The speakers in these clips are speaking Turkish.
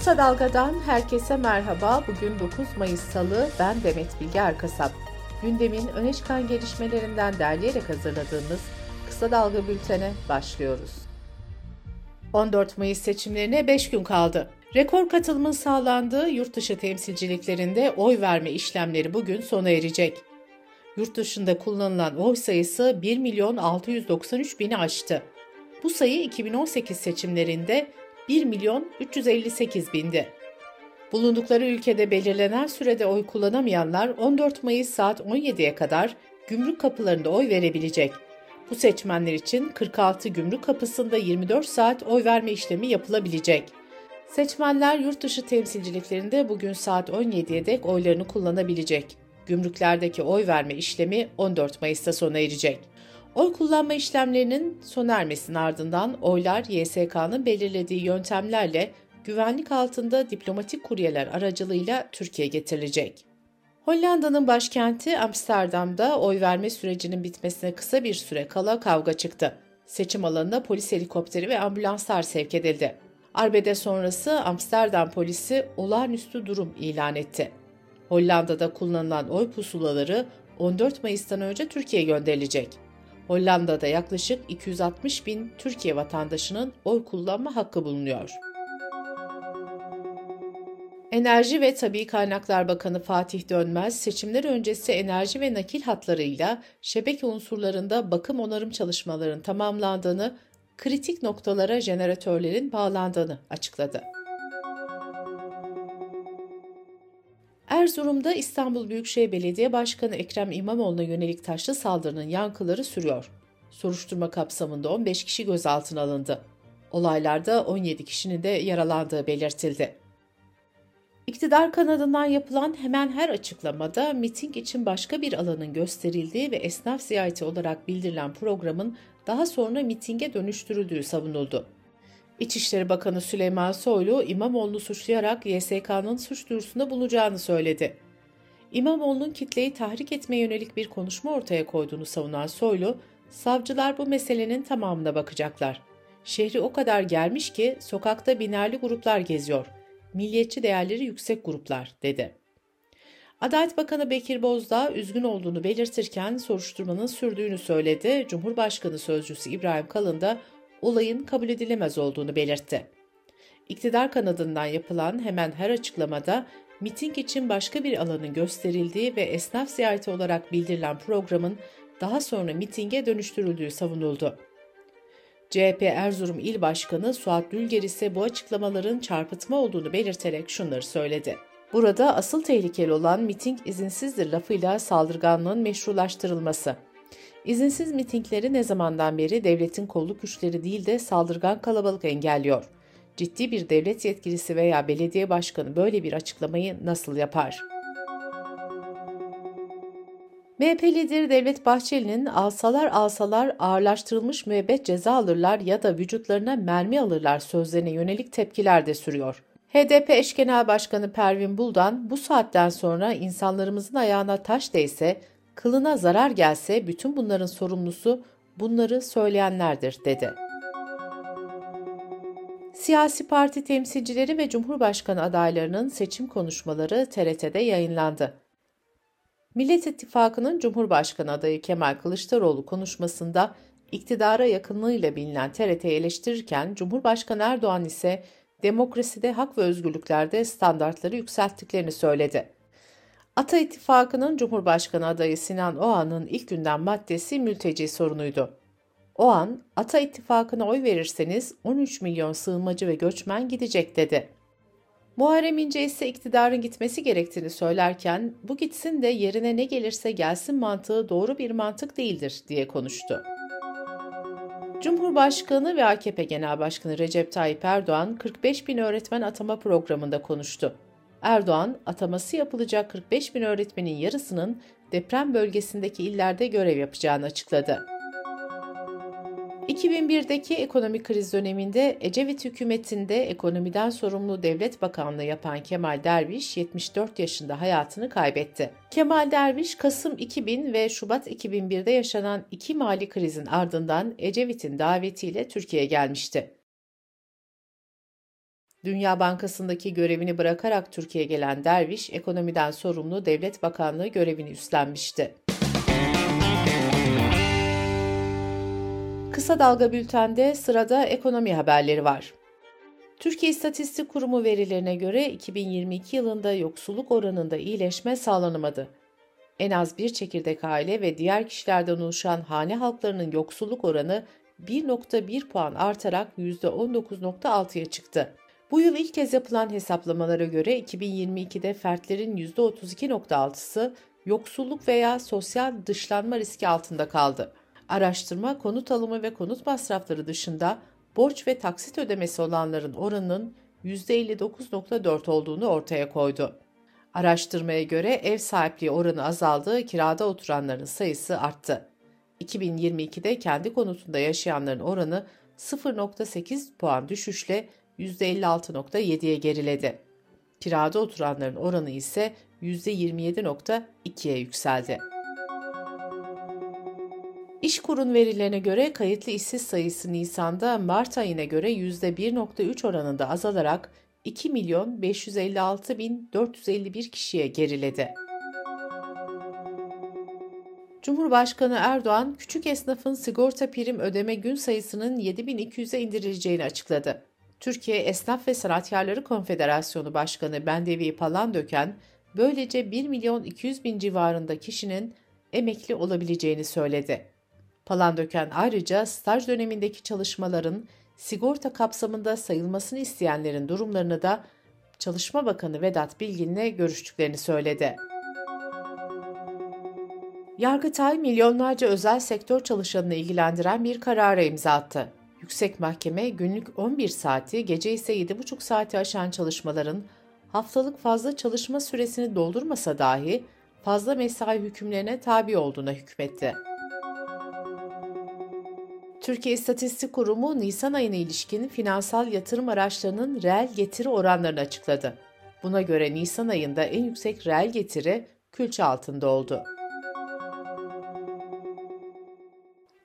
Kısa Dalga'dan herkese merhaba. Bugün 9 Mayıs Salı, ben Demet Bilge Erkasap. Gündemin öne çıkan gelişmelerinden derleyerek hazırladığımız Kısa Dalga bültene başlıyoruz. 14 Mayıs seçimlerine 5 gün kaldı. Rekor katılımın sağlandığı yurt dışı temsilciliklerinde oy verme işlemleri bugün sona erecek. Yurt dışında kullanılan oy sayısı 1 milyon 693 bini aştı. Bu sayı 2018 seçimlerinde 1 milyon 358 bindi. Bulundukları ülkede belirlenen sürede oy kullanamayanlar 14 Mayıs saat 17'ye kadar gümrük kapılarında oy verebilecek. Bu seçmenler için 46 gümrük kapısında 24 saat oy verme işlemi yapılabilecek. Seçmenler yurt dışı temsilciliklerinde bugün saat 17'ye dek oylarını kullanabilecek. Gümrüklerdeki oy verme işlemi 14 Mayıs'ta sona erecek. Oy kullanma işlemlerinin sona ermesinin ardından oylar YSK'nın belirlediği yöntemlerle güvenlik altında diplomatik kuryeler aracılığıyla Türkiye'ye getirilecek. Hollanda'nın başkenti Amsterdam'da oy verme sürecinin bitmesine kısa bir süre kala kavga çıktı. Seçim alanına polis helikopteri ve ambulanslar sevk edildi. Arbede sonrası Amsterdam polisi olağanüstü durum ilan etti. Hollanda'da kullanılan oy pusulaları 14 Mayıs'tan önce Türkiye'ye gönderilecek. Hollanda'da yaklaşık 260 bin Türkiye vatandaşının oy kullanma hakkı bulunuyor. Enerji ve Tabi Kaynaklar Bakanı Fatih Dönmez, seçimler öncesi enerji ve nakil hatlarıyla şebeke unsurlarında bakım onarım çalışmalarının tamamlandığını, kritik noktalara jeneratörlerin bağlandığını açıkladı. Erzurum'da İstanbul Büyükşehir Belediye Başkanı Ekrem İmamoğlu'na yönelik taşlı saldırının yankıları sürüyor. Soruşturma kapsamında 15 kişi gözaltına alındı. Olaylarda 17 kişinin de yaralandığı belirtildi. İktidar kanadından yapılan hemen her açıklamada miting için başka bir alanın gösterildiği ve esnaf ziyareti olarak bildirilen programın daha sonra mitinge dönüştürüldüğü savunuldu. İçişleri Bakanı Süleyman Soylu, İmamoğlu'nu suçlayarak YSK'nın suç duyurusunda bulacağını söyledi. İmamoğlu'nun kitleyi tahrik etmeye yönelik bir konuşma ortaya koyduğunu savunan Soylu, savcılar bu meselenin tamamına bakacaklar. Şehri o kadar gelmiş ki sokakta binerli gruplar geziyor. Milliyetçi değerleri yüksek gruplar, dedi. Adalet Bakanı Bekir Bozdağ üzgün olduğunu belirtirken soruşturmanın sürdüğünü söyledi. Cumhurbaşkanı Sözcüsü İbrahim Kalın da olayın kabul edilemez olduğunu belirtti. İktidar kanadından yapılan hemen her açıklamada miting için başka bir alanın gösterildiği ve esnaf ziyareti olarak bildirilen programın daha sonra mitinge dönüştürüldüğü savunuldu. CHP Erzurum İl Başkanı Suat Dülger ise bu açıklamaların çarpıtma olduğunu belirterek şunları söyledi. Burada asıl tehlikeli olan miting izinsizdir lafıyla saldırganlığın meşrulaştırılması. İzinsiz mitingleri ne zamandan beri devletin kolluk güçleri değil de saldırgan kalabalık engelliyor. Ciddi bir devlet yetkilisi veya belediye başkanı böyle bir açıklamayı nasıl yapar? MHP lideri Devlet Bahçeli'nin alsalar alsalar ağırlaştırılmış müebbet ceza alırlar ya da vücutlarına mermi alırlar sözlerine yönelik tepkiler de sürüyor. HDP eş genel başkanı Pervin Buldan bu saatten sonra insanlarımızın ayağına taş değse kılına zarar gelse bütün bunların sorumlusu bunları söyleyenlerdir dedi. Siyasi parti temsilcileri ve Cumhurbaşkanı adaylarının seçim konuşmaları TRT'de yayınlandı. Millet İttifakı'nın Cumhurbaşkanı adayı Kemal Kılıçdaroğlu konuşmasında iktidara yakınlığıyla bilinen TRT'yi eleştirirken Cumhurbaşkanı Erdoğan ise demokraside hak ve özgürlüklerde standartları yükselttiklerini söyledi. Ata İttifakı'nın Cumhurbaşkanı adayı Sinan Oğan'ın ilk günden maddesi mülteci sorunuydu. Oğan, Ata İttifakı'na oy verirseniz 13 milyon sığınmacı ve göçmen gidecek dedi. Muharrem İnce ise iktidarın gitmesi gerektiğini söylerken bu gitsin de yerine ne gelirse gelsin mantığı doğru bir mantık değildir diye konuştu. Cumhurbaşkanı ve AKP Genel Başkanı Recep Tayyip Erdoğan 45 bin öğretmen atama programında konuştu. Erdoğan, ataması yapılacak 45 bin öğretmenin yarısının deprem bölgesindeki illerde görev yapacağını açıkladı. 2001'deki ekonomik kriz döneminde Ecevit hükümetinde ekonomiden sorumlu devlet bakanlığı yapan Kemal Derviş 74 yaşında hayatını kaybetti. Kemal Derviş Kasım 2000 ve Şubat 2001'de yaşanan iki mali krizin ardından Ecevit'in davetiyle Türkiye'ye gelmişti. Dünya Bankası'ndaki görevini bırakarak Türkiye'ye gelen Derviş, ekonomiden sorumlu Devlet Bakanlığı görevini üstlenmişti. Kısa Dalga Bülten'de sırada ekonomi haberleri var. Türkiye İstatistik Kurumu verilerine göre 2022 yılında yoksulluk oranında iyileşme sağlanamadı. En az bir çekirdek aile ve diğer kişilerden oluşan hane halklarının yoksulluk oranı 1.1 puan artarak %19.6'ya çıktı. Bu yıl ilk kez yapılan hesaplamalara göre 2022'de fertlerin %32.6'sı yoksulluk veya sosyal dışlanma riski altında kaldı. Araştırma konut alımı ve konut masrafları dışında borç ve taksit ödemesi olanların oranının %59.4 olduğunu ortaya koydu. Araştırmaya göre ev sahipliği oranı azaldı, kirada oturanların sayısı arttı. 2022'de kendi konutunda yaşayanların oranı 0.8 puan düşüşle %56.7'ye geriledi. Kirada oturanların oranı ise %27.2'ye yükseldi. İşkur'un verilerine göre kayıtlı işsiz sayısı Nisan'da Mart ayına göre %1.3 oranında azalarak 2 milyon 556 bin 451 kişiye geriledi. Cumhurbaşkanı Erdoğan, küçük esnafın sigorta prim ödeme gün sayısının 7200'e indirileceğini açıkladı. Türkiye Esnaf ve Sanatkarları Konfederasyonu Başkanı Bendevi Palandöken, böylece 1 milyon 200 bin civarında kişinin emekli olabileceğini söyledi. Palandöken ayrıca staj dönemindeki çalışmaların sigorta kapsamında sayılmasını isteyenlerin durumlarını da Çalışma Bakanı Vedat Bilgin'le görüştüklerini söyledi. Yargıtay milyonlarca özel sektör çalışanını ilgilendiren bir karara imza attı. Yüksek Mahkeme günlük 11 saati, gece ise 7,5 saati aşan çalışmaların haftalık fazla çalışma süresini doldurmasa dahi fazla mesai hükümlerine tabi olduğuna hükmetti. Türkiye İstatistik Kurumu Nisan ayına ilişkin finansal yatırım araçlarının reel getiri oranlarını açıkladı. Buna göre Nisan ayında en yüksek reel getiri külçe altında oldu.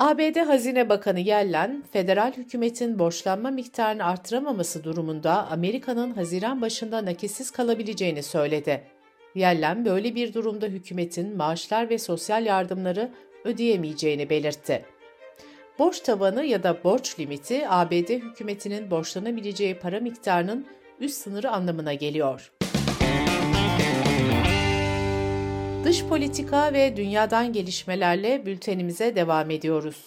ABD Hazine Bakanı Yellen, federal hükümetin borçlanma miktarını artıramaması durumunda Amerika'nın Haziran başında nakisiz kalabileceğini söyledi. Yellen böyle bir durumda hükümetin maaşlar ve sosyal yardımları ödeyemeyeceğini belirtti. Borç tavanı ya da borç limiti ABD hükümetinin borçlanabileceği para miktarının üst sınırı anlamına geliyor. Dış politika ve dünyadan gelişmelerle bültenimize devam ediyoruz.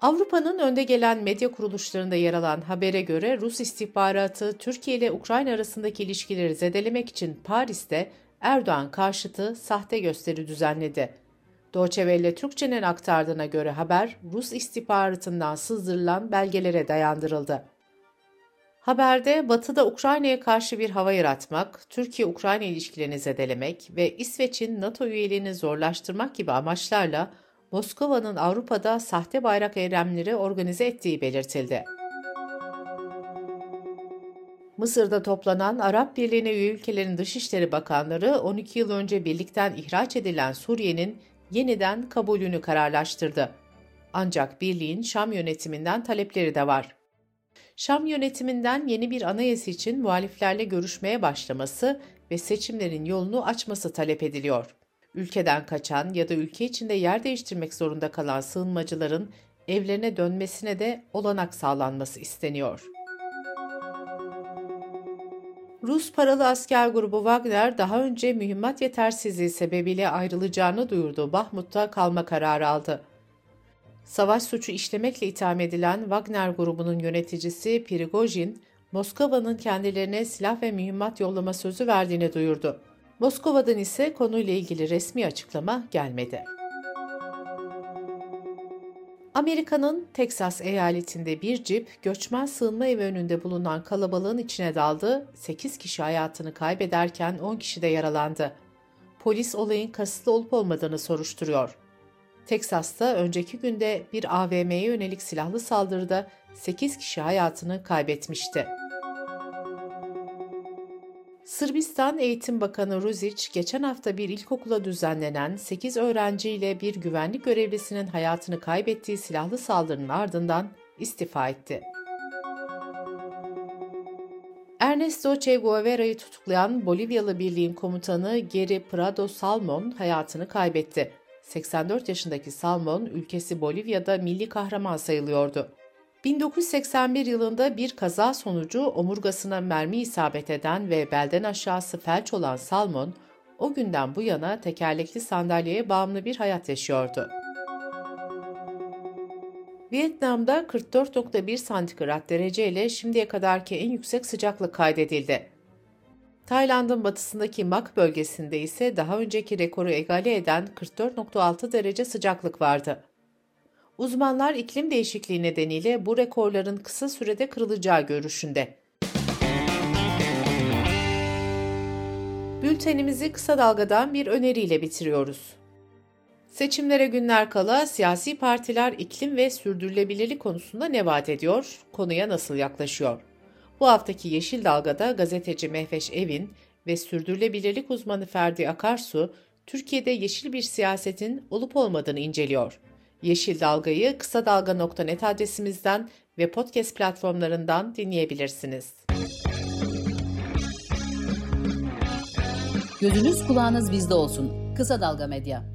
Avrupa'nın önde gelen medya kuruluşlarında yer alan habere göre Rus istihbaratı Türkiye ile Ukrayna arasındaki ilişkileri zedelemek için Paris'te Erdoğan karşıtı sahte gösteri düzenledi. Welle Türkçe'nin aktardığına göre haber Rus istihbaratından sızdırılan belgelere dayandırıldı. Haberde Batı'da Ukrayna'ya karşı bir hava yaratmak, Türkiye-Ukrayna ilişkilerini zedelemek ve İsveç'in NATO üyeliğini zorlaştırmak gibi amaçlarla Moskova'nın Avrupa'da sahte bayrak eylemleri organize ettiği belirtildi. Mısır'da toplanan Arap Birliği'ne üye ülkelerin Dışişleri Bakanları 12 yıl önce birlikten ihraç edilen Suriye'nin yeniden kabulünü kararlaştırdı. Ancak birliğin Şam yönetiminden talepleri de var. Şam yönetiminden yeni bir anayasa için muhaliflerle görüşmeye başlaması ve seçimlerin yolunu açması talep ediliyor. Ülkeden kaçan ya da ülke içinde yer değiştirmek zorunda kalan sığınmacıların evlerine dönmesine de olanak sağlanması isteniyor. Rus paralı asker grubu Wagner daha önce mühimmat yetersizliği sebebiyle ayrılacağını duyurduğu Bahmut'ta kalma kararı aldı. Savaş suçu işlemekle itham edilen Wagner grubunun yöneticisi Prigojin, Moskova'nın kendilerine silah ve mühimmat yollama sözü verdiğini duyurdu. Moskova'dan ise konuyla ilgili resmi açıklama gelmedi. Amerika'nın Teksas eyaletinde bir cip göçmen sığınma evi önünde bulunan kalabalığın içine daldı, 8 kişi hayatını kaybederken 10 kişi de yaralandı. Polis olayın kasıtlı olup olmadığını soruşturuyor. Teksas'ta önceki günde bir AVM'ye yönelik silahlı saldırıda 8 kişi hayatını kaybetmişti. Sırbistan Eğitim Bakanı Ruzic, geçen hafta bir ilkokula düzenlenen 8 öğrenciyle bir güvenlik görevlisinin hayatını kaybettiği silahlı saldırının ardından istifa etti. Ernesto Che Guevara'yı tutuklayan Bolivyalı birliğin komutanı Geri Prado Salmon hayatını kaybetti. 84 yaşındaki Salmon, ülkesi Bolivya'da milli kahraman sayılıyordu. 1981 yılında bir kaza sonucu omurgasına mermi isabet eden ve belden aşağısı felç olan Salmon, o günden bu yana tekerlekli sandalyeye bağımlı bir hayat yaşıyordu. Vietnam'da 44.1 santigrat derece ile şimdiye kadarki en yüksek sıcaklık kaydedildi. Tayland'ın batısındaki Mak bölgesinde ise daha önceki rekoru egale eden 44.6 derece sıcaklık vardı. Uzmanlar iklim değişikliği nedeniyle bu rekorların kısa sürede kırılacağı görüşünde. Bültenimizi kısa dalgadan bir öneriyle bitiriyoruz. Seçimlere günler kala siyasi partiler iklim ve sürdürülebilirlik konusunda ne vaat ediyor, konuya nasıl yaklaşıyor? Bu haftaki Yeşil Dalga'da gazeteci Mehveş Evin ve sürdürülebilirlik uzmanı Ferdi Akarsu, Türkiye'de yeşil bir siyasetin olup olmadığını inceliyor. Yeşil Dalga'yı kısa dalga.net adresimizden ve podcast platformlarından dinleyebilirsiniz. Gözünüz kulağınız bizde olsun. Kısa Dalga Medya.